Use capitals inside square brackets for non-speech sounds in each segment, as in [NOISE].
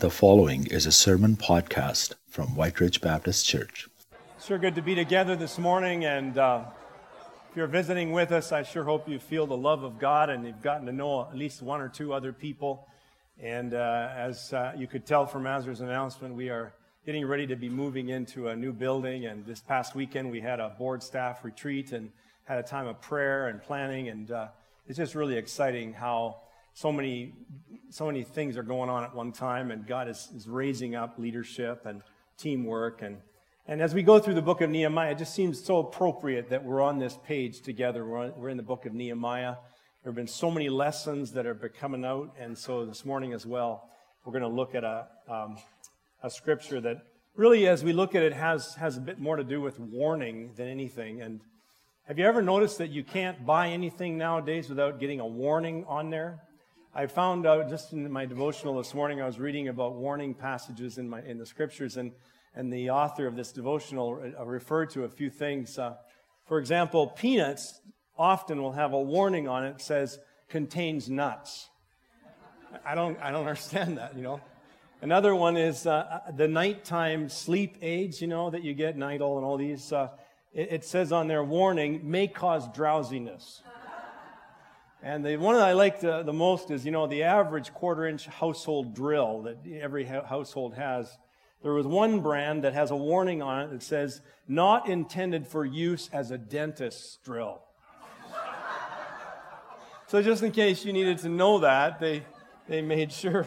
The following is a sermon podcast from Whyte Ridge Baptist Church. Sure, good to be together this morning. And uh, if you're visiting with us, I sure hope you feel the love of God and you've gotten to know at least one or two other people. And uh, as uh, you could tell from Azra's announcement, we are getting ready to be moving into a new building. And this past weekend, we had a board staff retreat and had a time of prayer and planning. And uh, it's just really exciting how so many so many things are going on at one time and god is, is raising up leadership and teamwork. And and as we go through the book of nehemiah it just seems so appropriate that we're on this page together. We're, on, we're in the book of nehemiah. There have been so many lessons that are coming out. And so this morning as well we're going to look at a, um, a scripture that really as we look at it has has a bit more to do with warning than anything. And have you ever noticed that you can't buy anything nowadays without getting a warning on there I found out just in my devotional this morning, I was reading about warning passages in, my, in the scriptures, and, and the author of this devotional uh, referred to a few things. Uh, for example, peanuts often will have a warning on it that says, contains nuts. I don't, I don't [LAUGHS] understand that, you know. Another one is uh, uh the nighttime sleep aids, you know, that you get, Nytol and all these. Uh, it, it says on their warning, may cause drowsiness. And the one that I like the, the most is, you know, the average quarter inch household drill that every ha- household has. There was one brand that has a warning on it that says, not intended for use as a dentist's drill. so just in case you needed to know that, they, they made sure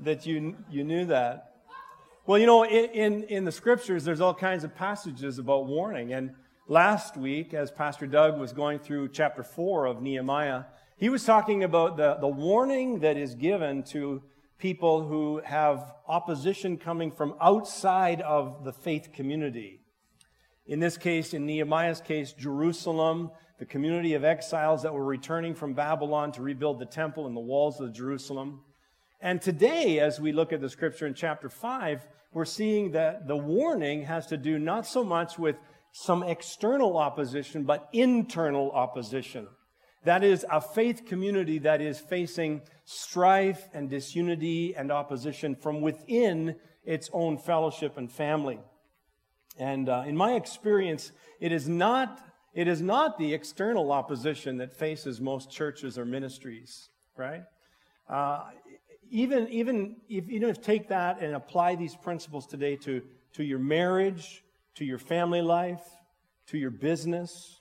that you, you knew that. Well, you know, in, in, in the scriptures, there's all kinds of passages about warning. And last week, as Pastor Doug was going through chapter 4 of Nehemiah, he was talking about the, the warning that is given to people who have opposition coming from outside of the faith community. In this case, in Nehemiah's case, Jerusalem, the community of exiles that were returning from Babylon to rebuild the temple and the walls of Jerusalem. And today, as we look at the scripture in chapter 5, we're seeing that the warning has to do not so much with some external opposition, but internal opposition. That is a faith community that is facing strife and disunity and opposition from within its own fellowship and family. And uh, in my experience, it is not it is not the external opposition that faces most churches or ministries, right? Uh, even even if you know, take that and apply these principles today to to your marriage, to your family life, to your business,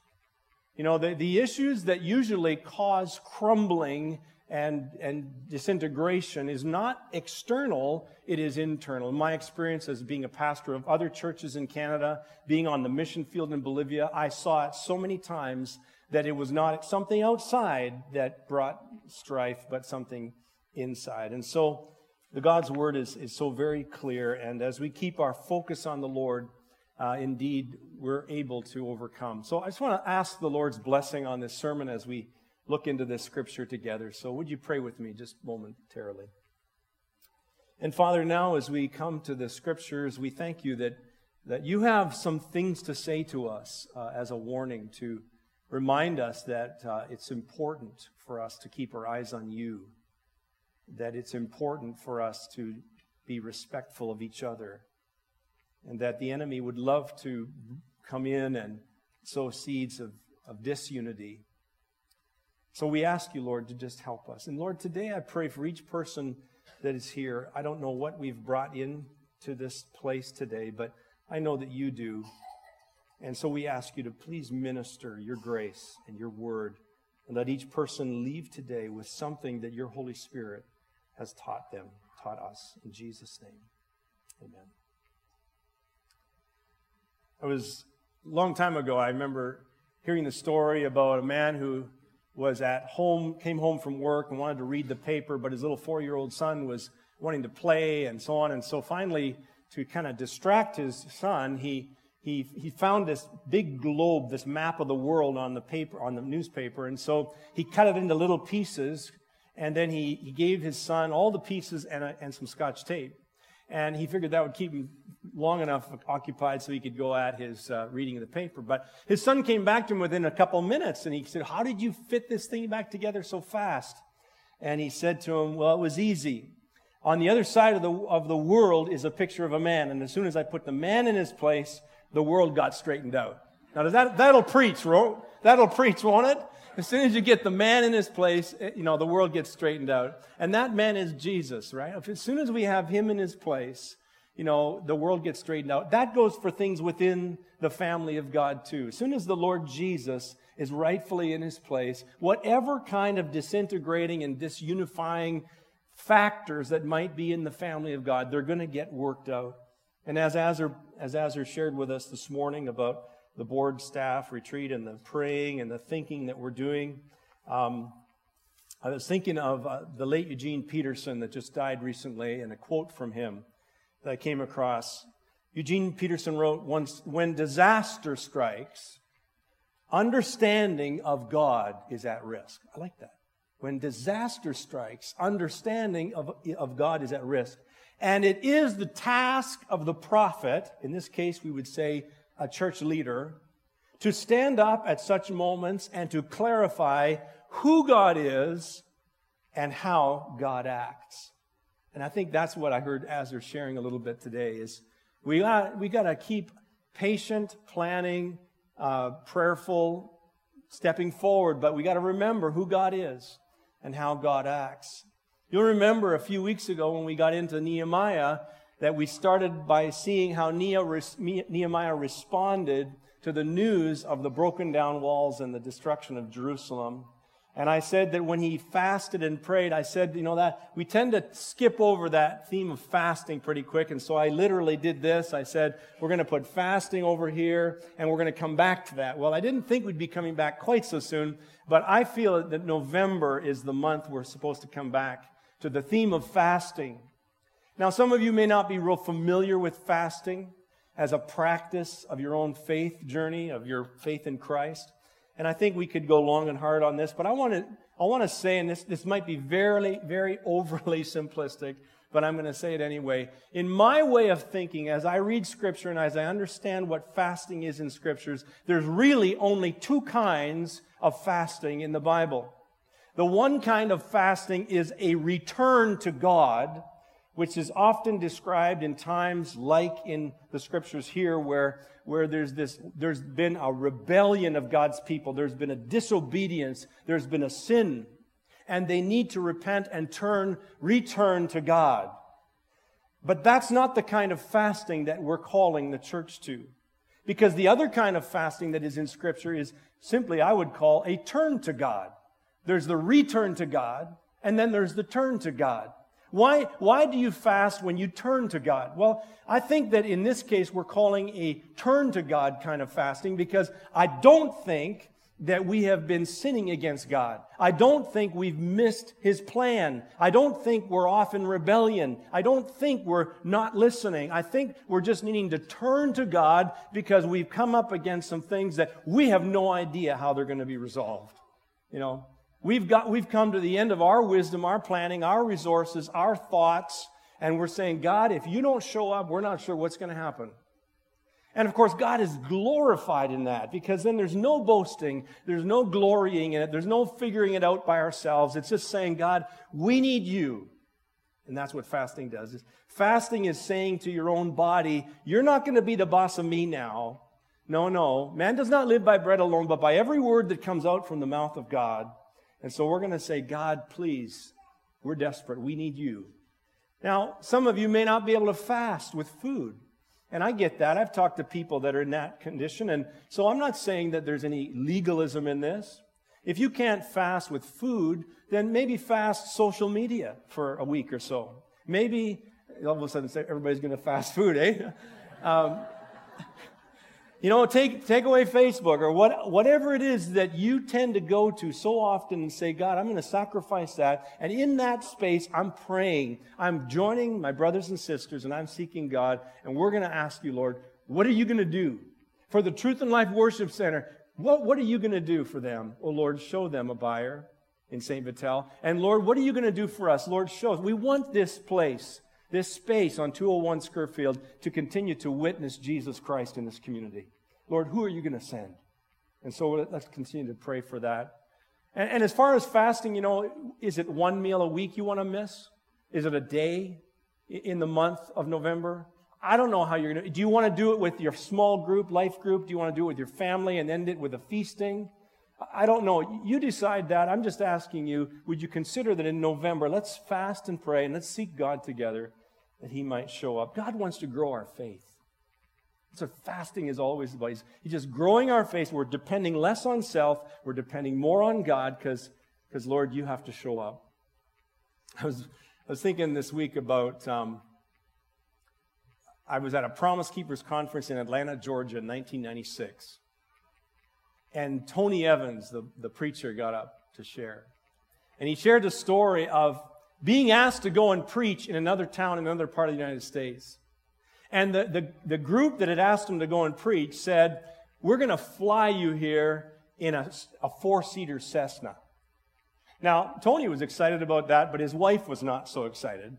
you know, the, the issues that usually cause crumbling and, and disintegration is not external, it is internal. In my experience as being a pastor of other churches in Canada, being on the mission field in Bolivia, I saw it so many times that it was not something outside that brought strife, but something inside. And so the God's word is, is so very clear. And as we keep our focus on the Lord, uh, indeed we're able to overcome. So I just want to ask the Lord's blessing on this sermon as we look into this scripture together. So would you pray with me just momentarily? And Father, now as we come to the scriptures, we thank you that, that you have some things to say to us uh, as a warning to remind us that uh, it's important for us to keep our eyes on you, that it's important for us to be respectful of each other and that the enemy would love to mm-hmm. come in and sow seeds of, of disunity. So we ask you, Lord, to just help us. And Lord, today I pray for each person that is here. I don't know what we've brought in to this place today, but I know that you do. And so we ask you to please minister your grace and your word, and let each person leave today with something that your Holy Spirit has taught them, taught us. In Jesus' name, amen. I was a long time ago, I remember hearing the story about a man who was at home, came home from work and wanted to read the paper, but his little four year old son was wanting to play and so on. And so finally, to kind of distract his son, he, he, he found this big globe, this map of the world on the paper, on the newspaper. And so he cut it into little pieces. And then he, he gave his son all the pieces and, a, and some scotch tape. And he figured that would keep him long enough occupied so he could go at his uh, reading of the paper. But his son came back to him within a couple minutes and he said, How did you fit this thing back together so fast? And he said to him, Well, it was easy. On the other side of the, of the world is a picture of a man. And as soon as I put the man in his place, the world got straightened out. Now, that, that'll preach, that'll preach, won't it? As soon as you get the man in his place, eh, you know, the world gets straightened out. And that man is Jesus, right? As soon as we have him in his place, you know, the world gets straightened out. That goes for things within the family of God too. As soon as the Lord Jesus is rightfully in his place, whatever kind of disintegrating and disunifying factors that might be in the family of God, they're going to get worked out. And as Azar, as Azar shared with us this morning about the board staff retreat and the praying and the thinking that we're doing, um, I was thinking of uh, the late Eugene Peterson that just died recently and a quote from him that I came across. Eugene Peterson wrote once When disaster strikes, understanding of God is at risk. I like that. When disaster strikes, understanding of, of God is at risk. And it is the task of the prophet, in this case, we would say a church leader, to stand up at such moments and to clarify who God is and how God acts. And I think that's what I heard Azar sharing a little bit today is we got, we got to keep patient, planning, uh, prayerful, stepping forward, but we got to remember who God is and how God acts. You'll remember a few weeks ago when we got into Nehemiah that we started by seeing how Nehemiah responded to the news of the broken down walls and the destruction of Jerusalem. And I said that when he fasted and prayed, I said, you know, that we tend to skip over that theme of fasting pretty quick. And so I literally did this. I said, we're going to put fasting over here and we're going to come back to that. Well, I didn't think we'd be coming back quite so soon, but I feel that November is the month we're supposed to come back to the theme of fasting. Now, some of you may not be real familiar with fasting as a practice of your own faith journey, of your faith in Christ. And I think we could go long and hard on this, but I want to, I want to say, and this, this might be very, very [LAUGHS] overly simplistic, but I'm going to say it anyway. In my way of thinking, as I read Scripture and as I understand what fasting is in Scriptures, there's really only two kinds of fasting in the Bible. The one kind of fasting is a return to God, which is often described in times like in the Scriptures here, where where there's this, there's been a rebellion of God's people. There's been a disobedience. There's been a sin. And they need to repent and turn, return to God. But that's not the kind of fasting that we're calling the church to. Because the other kind of fasting that is in Scripture is simply, I would call, a turn to God. There's the return to God, and then there's the turn to God. Why, why do you fast when you turn to God? Well, I think that in this case, we're calling a turn to God kind of fasting because I don't think that we have been sinning against God. I don't think we've missed His plan. I don't think we're off in rebellion. I don't think we're not listening. I think we're just needing to turn to God because we've come up against some things that we have no idea how they're going to be resolved. You know, We've, got, we've come to the end of our wisdom, our planning, our resources, our thoughts, and we're saying, God, if you don't show up, we're not sure what's going to happen. And of course, God is glorified in that because then there's no boasting, there's no glorying in it, there's no figuring it out by ourselves. It's just saying, God, we need you. And that's what fasting does. Is Fasting is saying to your own body, you're not going to be the boss of me now. No, no. Man does not live by bread alone, but by every word that comes out from the mouth of God. And so we're going to say, God, please, we're desperate. We need you. Now, some of you may not be able to fast with food. And I get that. I've talked to people that are in that condition. And so I'm not saying that there's any legalism in this. If you can't fast with food, then maybe fast social media for a week or so. Maybe all of a sudden everybody's going to fast food, eh? [LAUGHS] Um, you know, take, take away Facebook or what, whatever it is that you tend to go to so often and say, God, I'm going to sacrifice that. And in that space, I'm praying. I'm joining my brothers and sisters and I'm seeking God. And we're going to ask you, Lord, what are you going to do? For the Truth and Life Worship Center, what, what are you going to do for them? Oh, Lord, show them a buyer in St. Vital. And Lord, what are you going to do for us? Lord, show us. We want this place this space on 201 Scurfield to continue to witness Jesus Christ in this community. Lord, who are you going to send? And so let's continue to pray for that. And, and, as far as fasting, you know, is it one meal a week you want to miss? Is it a day in the month of November? I don't know how you're going to. Do you want to do it with your small group, life group? Do you want to do it with your family and end it with a feasting? I don't know. You decide that. I'm just asking you, would you consider that in November, let's fast and pray and let's seek God together that He might show up? God wants to grow our faith. So fasting is always about. He's, he's just growing our faith. We're depending less on self. We're depending more on God because, Lord, you have to show up. I was, I was thinking this week about, um, I was at a Promise Keepers conference in Atlanta, Georgia in 1996. And Tony Evans, the, the preacher, got up to share. And he shared the story of being asked to go and preach in another town in another part of the United States. And the, the, the group that had asked him to go and preach said, We're going to fly you here in a, a four seater Cessna. Now, Tony was excited about that, but his wife was not so excited.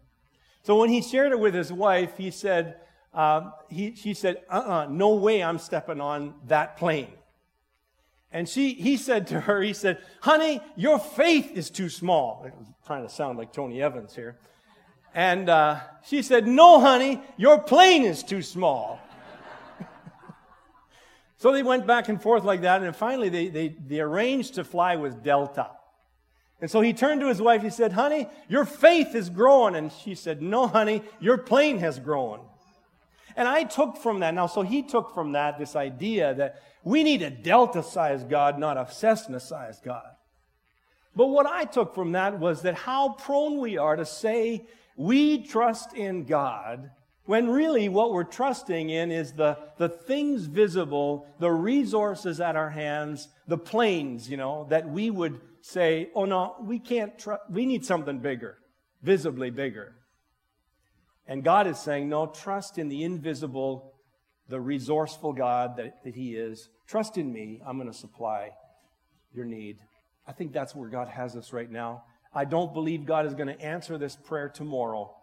So when he shared it with his wife, he said, uh, he, she said, uh uh-uh, uh no way I'm stepping on that plane. And she, he said to her, he said, honey, your faith is too small. I was trying to sound like Tony Evans here. And uh, she said, no, honey, your plane is too small. [LAUGHS] so they went back and forth like that, and finally they, they, they arranged to fly with Delta. And so he turned to his wife, he said, honey, your faith is growing. And she said, no, honey, your plane has grown. And I took from that, now, so he took from that this idea that we need a delta sized God, not a Cessna sized God. But what I took from that was that how prone we are to say we trust in God when really what we're trusting in is the, the things visible, the resources at our hands, the planes, you know, that we would say, oh no, we can't trust, we need something bigger, visibly bigger. And God is saying, no, trust in the invisible, the resourceful God that, that He is. Trust in me. I'm going to supply your need. I think that's where God has us right now. I don't believe God is going to answer this prayer tomorrow.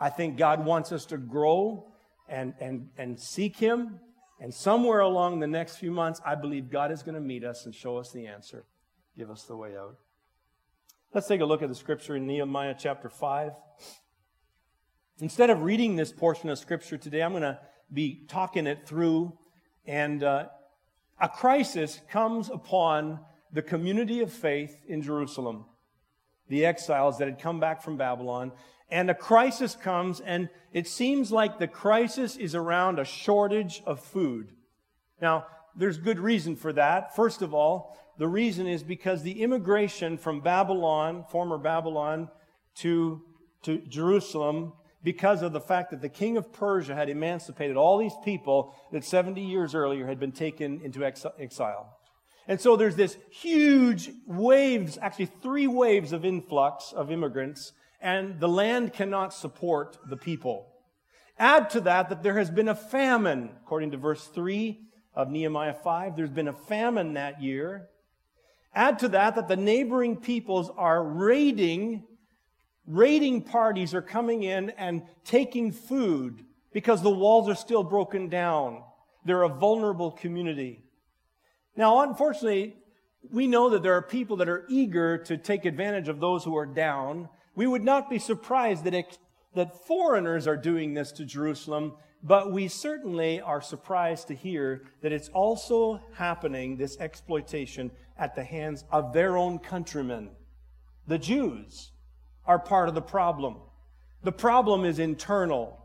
I think God wants us to grow and, and, and seek Him. And somewhere along the next few months, I believe God is going to meet us and show us the answer, give us the way out. Let's take a look at the scripture in Nehemiah chapter 5. Instead of reading this portion of Scripture today, I'm going to be talking it through. And uh, a crisis comes upon the community of faith in Jerusalem, the exiles that had come back from Babylon. And a crisis comes, and it seems like the crisis is around a shortage of food. Now, there's good reason for that. First of all, the reason is because the immigration from Babylon, former Babylon, to, to Jerusalem because of the fact that the king of Persia had emancipated all these people that 70 years earlier had been taken into exile. And so there's this huge waves, actually three waves of influx of immigrants, and the land cannot support the people. Add to that that there has been a famine, according to verse 3 of Nehemiah 5. There's been a famine that year. Add to that that the neighboring peoples are raiding raiding parties are coming in and taking food because the walls are still broken down. They're a vulnerable community. Now, unfortunately, we know that there are people that are eager to take advantage of those who are down. We would not be surprised that, it, that foreigners are doing this to Jerusalem, but we certainly are surprised to hear that it's also happening, this exploitation, at the hands of their own countrymen, the Jews are part of the problem. The problem is internal.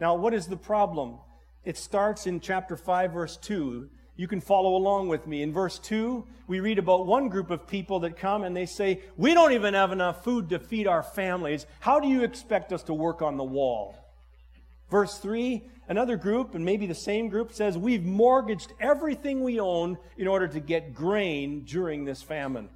Now, what is the problem? It starts in chapter 5, verse 2. You can follow along with me. In verse 2, we read about one group of people that come and they say, We don't even have enough food to feed our families. How do you expect us to work on the wall? Verse 3, another group, and maybe the same group, says, We've mortgaged everything we own in order to get grain during this famine.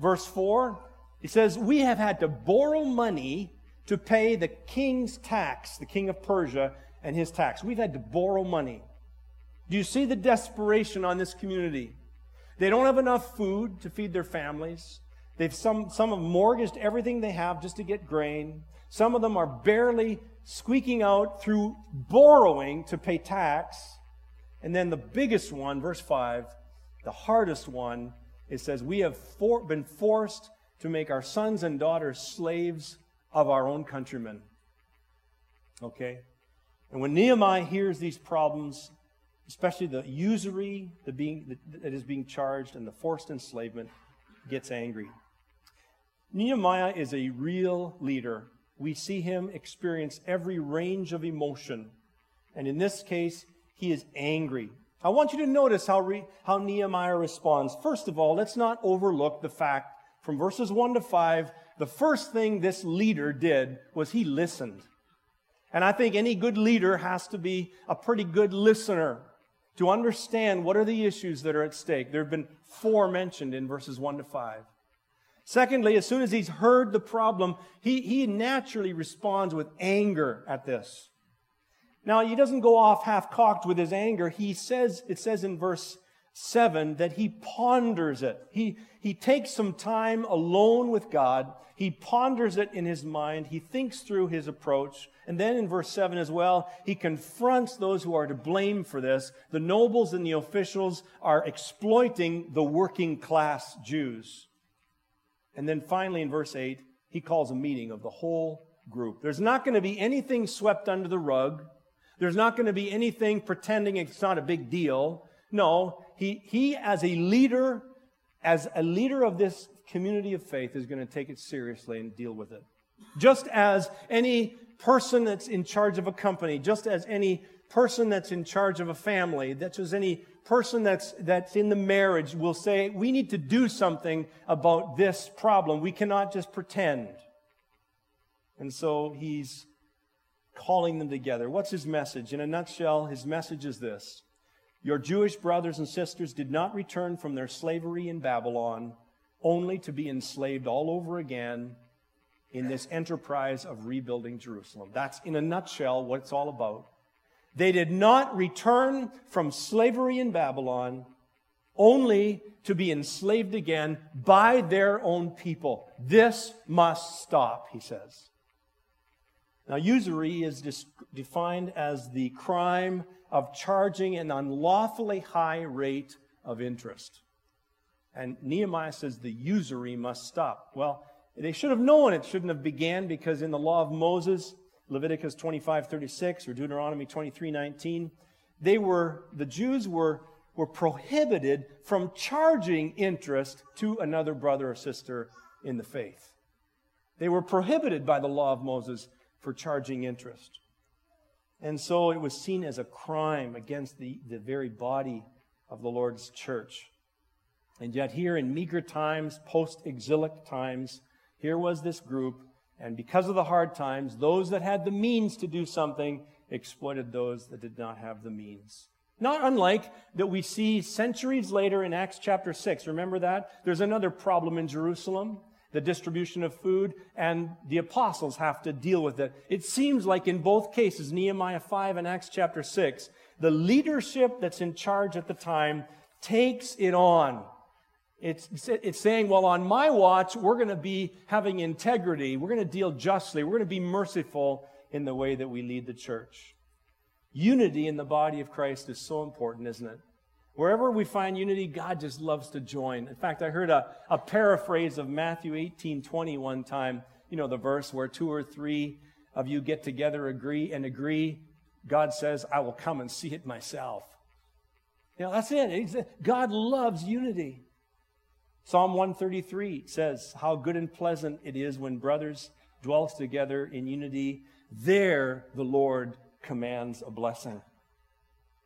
Verse 4, he says, We have had to borrow money to pay the king's tax, the king of Persia and his tax. We've had to borrow money. Do you see the desperation on this community? They don't have enough food to feed their families. They've some, some have mortgaged everything they have just to get grain. Some of them are barely squeaking out through borrowing to pay tax. And then the biggest one, verse 5, the hardest one, it says, We have for, been forced to make our sons and daughters slaves of our own countrymen. Okay? And when Nehemiah hears these problems, especially the usury the being, that is being charged and the forced enslavement, gets angry. Nehemiah is a real leader. We see him experience every range of emotion. And in this case, he is angry. I want you to notice how, re, how Nehemiah responds. First of all, let's not overlook the fact from verses 1 to 5, the first thing this leader did was he listened. And I think any good leader has to be a pretty good listener to understand what are the issues that are at stake. There have been four mentioned in verses 1 to 5. Secondly, as soon as he's heard the problem, he, he naturally responds with anger at this. Now, he doesn't go off half cocked with his anger. He says, it says in verse 7 that he ponders it. He, he takes some time alone with God. He ponders it in his mind. He thinks through his approach. And then in verse 7 as well, he confronts those who are to blame for this. The nobles and the officials are exploiting the working class Jews. And then finally in verse 8, he calls a meeting of the whole group. There's not going to be anything swept under the rug. There's not going to be anything pretending it's not a big deal. No, he, he as a leader, as a leader of this community of faith, is going to take it seriously and deal with it. Just as any person that's in charge of a company, just as any person that's in charge of a family, that's as any person that's, that's in the marriage will say, we need to do something about this problem. We cannot just pretend. And so he's calling them together. What's his message? In a nutshell, his message is this Your Jewish brothers and sisters did not return from their slavery in Babylon only to be enslaved all over again in this enterprise of rebuilding Jerusalem. That's in a nutshell what it's all about. They did not return from slavery in Babylon only to be enslaved again by their own people. This must stop, he says. Now, usury is defined as the crime of charging an unlawfully high rate of interest. And Nehemiah says the usury must stop. Well, they should have known it shouldn't have began because in the law of Moses, Leviticus 25:36 or Deuteronomy 23:19, they were, the Jews were, were prohibited from charging interest to another brother or sister in the faith. They were prohibited by the law of Moses for charging interest. And so it was seen as a crime against the, the very body of the Lord's church. And yet, here in meager times, post exilic times, here was this group, and because of the hard times, those that had the means to do something exploited those that did not have the means. Not unlike that we see centuries later in Acts chapter 6. Remember that? There's another problem in Jerusalem the distribution of food, and the apostles have to deal with it. It seems like in both cases, Nehemiah 5 and Acts chapter 6, the leadership that's in charge at the time takes it on. It's, it's saying, well, on my watch, we're going to be having integrity. We're going to deal justly. We're going to be merciful in the way that we lead the church. Unity in the body of Christ is so important, isn't it? Wherever we find unity, God just loves to join. In fact, I heard a, a paraphrase of Matthew 18 20 one time. You know, the verse where two or three of you get together, agree, and agree. God says, I will come and see it myself. You know, that's it. God loves unity. Psalm 133 says, How good and pleasant it is when brothers dwell together in unity. There the Lord commands a blessing.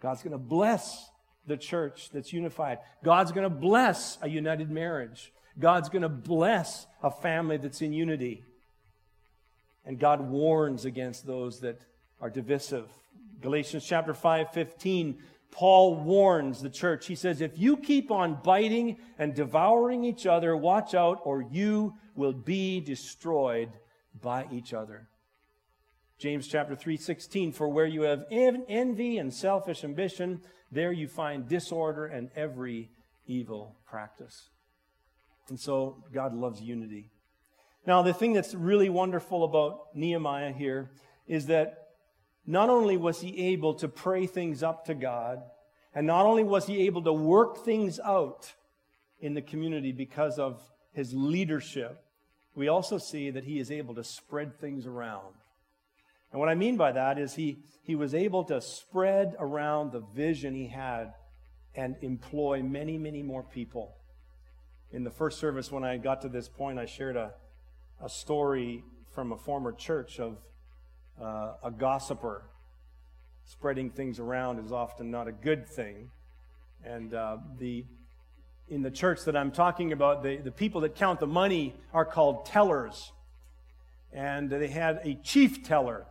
God's going to bless the church that's unified. God's going to bless a united marriage. God's going to bless a family that's in unity. And God warns against those that are divisive. Galatians chapter 5, 15 Paul warns the church. He says, If you keep on biting and devouring each other, watch out, or you will be destroyed by each other. James chapter 3, 16, For where you have envy and selfish ambition, there you find disorder and every evil practice. And so God loves unity. Now, the thing that's really wonderful about Nehemiah here is that not only was he able to pray things up to God, and not only was he able to work things out in the community because of his leadership, we also see that he is able to spread things around. And what I mean by that is he, he was able to spread around the vision he had and employ many, many more people. In the first service, when I got to this point, I shared a, a story from a former church of uh, a gossiper. Spreading things around is often not a good thing. And uh, the in the church that I'm talking about, the, the people that count the money are called tellers. And they had a chief teller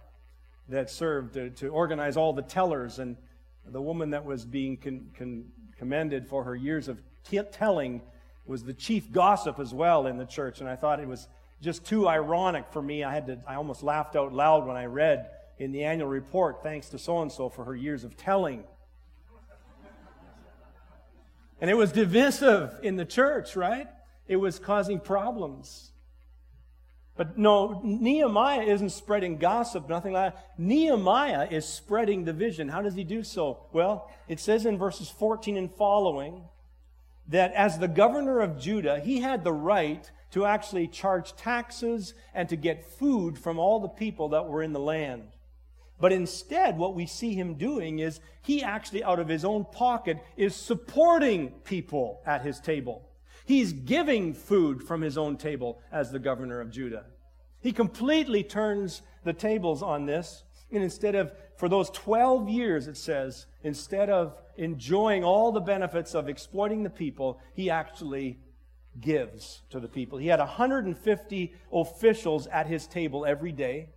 that served to, to organize all the tellers. And the woman that was being con, con, commended for her years of t- telling was the chief gossip as well in the church. And I thought it was just too ironic for me. I had to, I almost laughed out loud when I read in the annual report, thanks to so and so for her years of telling. And it was divisive in the church, right? It was causing problems. But no, Nehemiah isn't spreading gossip, nothing like that. Nehemiah is spreading the vision. How does he do so? Well, it says in verses 14 and following that as the governor of Judah, he had the right to actually charge taxes and to get food from all the people that were in the land. But instead, what we see him doing is he actually, out of his own pocket, is supporting people at his table. He's giving food from his own table as the governor of Judah. He completely turns the tables on this. And instead of, for those 12 years, it says, instead of enjoying all the benefits of exploiting the people, he actually gives to the people. He had 150 officials at his table every day.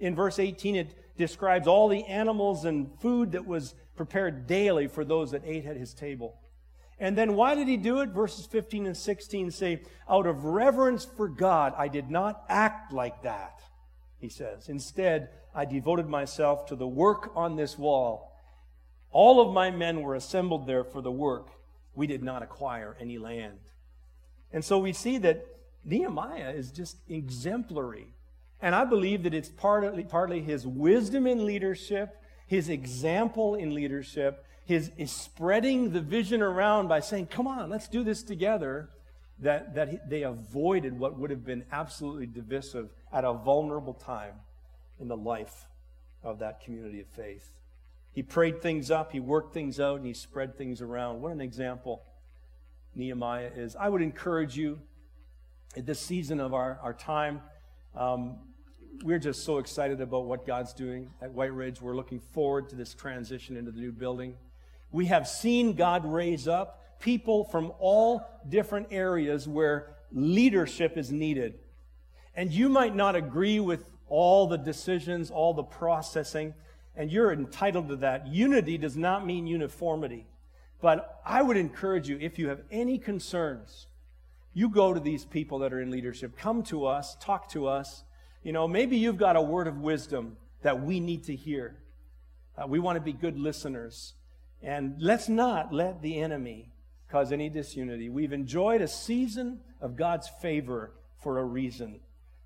In verse 18, it describes all the animals and food that was prepared daily for those that ate at his table. And then why did he do it? Verses 15 and 16 say, Out of reverence for God, I did not act like that, he says. Instead, I devoted myself to the work on this wall. All of my men were assembled there for the work. We did not acquire any land. And so we see that Nehemiah is just exemplary. And I believe that it's partly, partly his wisdom in leadership, his example in leadership, his, his spreading the vision around by saying, come on, let's do this together, that, that they avoided what would have been absolutely divisive at a vulnerable time in the life of that community of faith. He prayed things up, he worked things out, and he spread things around. What an example Nehemiah is. I would encourage you at this season of our, our time. Um, we're just so excited about what God's doing at Whyte Ridge. We're looking forward to this transition into the new building. We have seen God raise up people from all different areas where leadership is needed. And you might not agree with all the decisions, all the processing, and you're entitled to that. Unity does not mean uniformity. But I would encourage you, if you have any concerns, you go to these people that are in leadership. Come to us, talk to us. You know, maybe you've got a word of wisdom that we need to hear. Uh, we want to be good listeners. And let's not let the enemy cause any disunity. We've enjoyed a season of God's favor for a reason.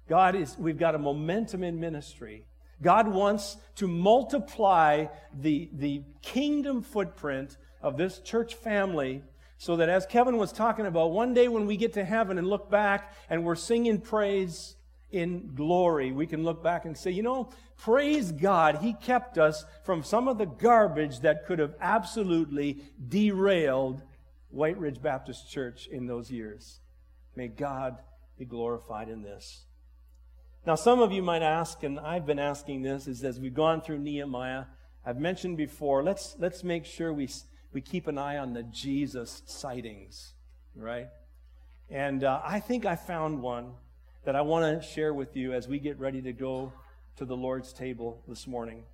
God is, we've got a momentum in ministry. God wants to multiply the, the kingdom footprint of this church family so that as Kevin was talking about, one day when we get to heaven and look back and we're singing praise in glory, we can look back and say, you know, praise God, He kept us from some of the garbage that could have absolutely derailed Whyte Ridge Baptist Church in those years. May God be glorified in this. Now, some of you might ask, and I've been asking this, is as we've gone through Nehemiah, I've mentioned before, let's, let's make sure we we keep an eye on the Jesus sightings, right? And uh, I think I found one that I want to share with you as we get ready to go to the Lord's table this morning.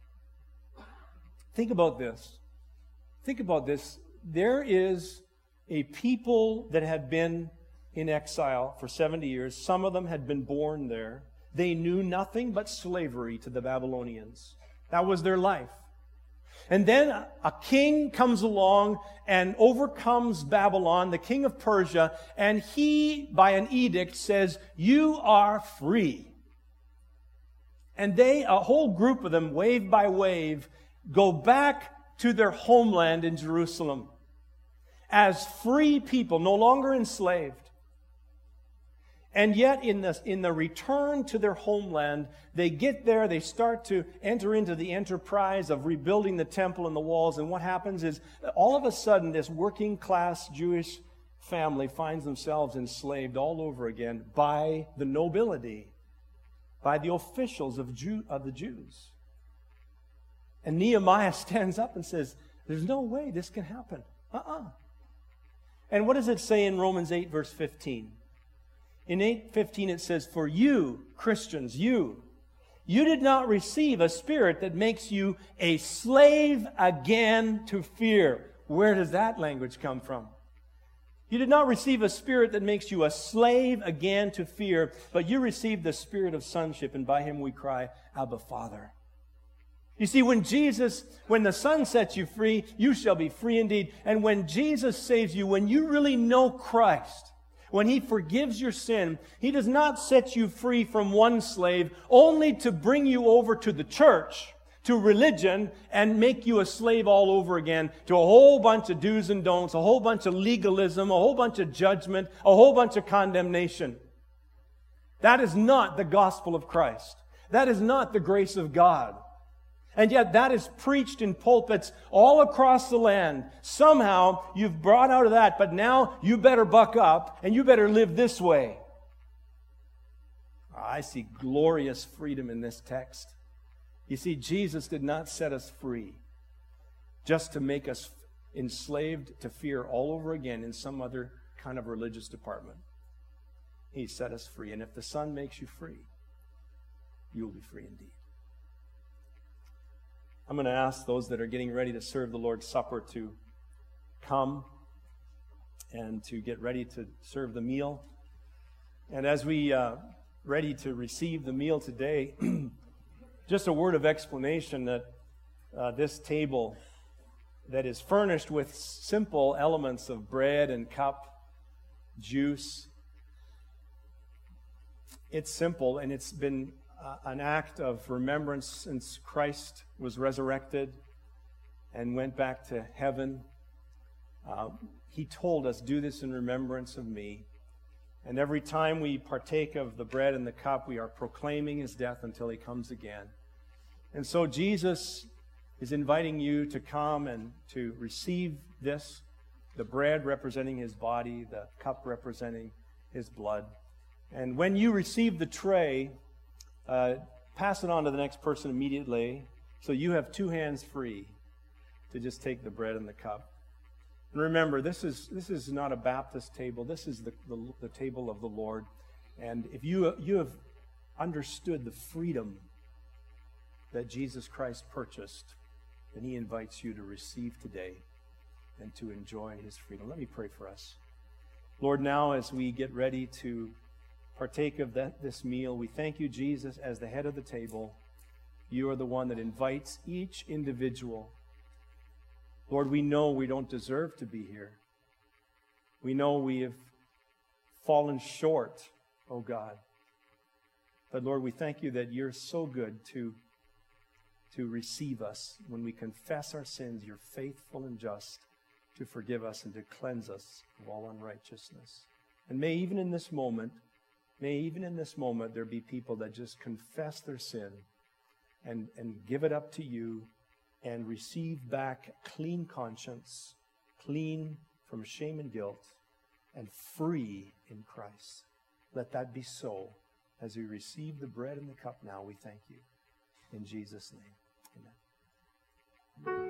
Think about this. Think about this. There is a people that had been in exile for 70 years. Some of them had been born there. They knew nothing but slavery to the Babylonians. That was their life. And then a king comes along and overcomes Babylon, the king of Persia, and he, by an edict, says, You are free. And they, a whole group of them, wave by wave, go back to their homeland in Jerusalem as free people, no longer enslaved. And yet, in the, in the return to their homeland, they get there, they start to enter into the enterprise of rebuilding the temple and the walls. And what happens is, all of a sudden, this working class Jewish family finds themselves enslaved all over again by the nobility, by the officials of, Jew, of the Jews. And Nehemiah [LAUGHS] stands up and says, There's no way this can happen. Uh uh-uh. uh And what does it say in Romans 8, verse 15? In 8:15 it says, "For you, Christians, you, you did not receive a spirit that makes you a slave again to fear." Where does that language come from? You did not receive a spirit that makes you a slave again to fear, but you received the spirit of sonship, and by him we cry, Abba, Father. You see, when Jesus, when the Son sets you free, you shall be free indeed. And when Jesus saves you, when you really know Christ, when He forgives your sin, He does not set you free from one slave only to bring you over to the church, to religion, and make you a slave all over again to a whole bunch of do's and don'ts, a whole bunch of legalism, a whole bunch of judgment, a whole bunch of condemnation. That is not the gospel of Christ. That is not the grace of God. And yet that is preached in pulpits all across the land. Somehow you've brought out of that, but now you better buck up and you better live this way. Ah, I see glorious freedom in this text. You see, Jesus did not set us free just to make us enslaved to fear all over again in some other kind of religious department. He set us free. And if the Son makes you free, you will be free indeed. I'm going to ask those that are getting ready to serve the Lord's Supper to come and to get ready to serve the meal. And as we uh, ready to receive the meal today, [CLEARS THROAT] just a word of explanation that uh, this table that is furnished with simple elements of bread and cup, juice, it's simple and it's been an act of remembrance since Christ was resurrected and went back to heaven. Uh, he told us, Do this in remembrance of me. And every time we partake of the bread and the cup, we are proclaiming his death until he comes again. And so Jesus is inviting you to come and to receive this the bread representing his body, the cup representing his blood. And when you receive the tray, uh, pass it on to the next person immediately so you have two hands free to just take the bread and the cup. And remember, this is, this is not a Baptist table, this is the, the, the table of the Lord. And if you, you have understood the freedom that Jesus Christ purchased, then he invites you to receive today and to enjoy his freedom. Let me pray for us. Lord, now as we get ready to partake of that, this meal. We thank you, Jesus, as the head of the table. You are the one that invites each individual. Lord, we know we don't deserve to be here. We know we have fallen short, oh God. But Lord, we thank you that you're so good to, to receive us. When we confess our sins, you're faithful and just to forgive us and to cleanse us of all unrighteousness. And may even in this moment, May even in this moment there be people that just confess their sin and, and give it up to you and receive back clean conscience, clean from shame and guilt, and free in Christ. Let that be so. As we receive the bread and the cup now, we thank you. In Jesus' name.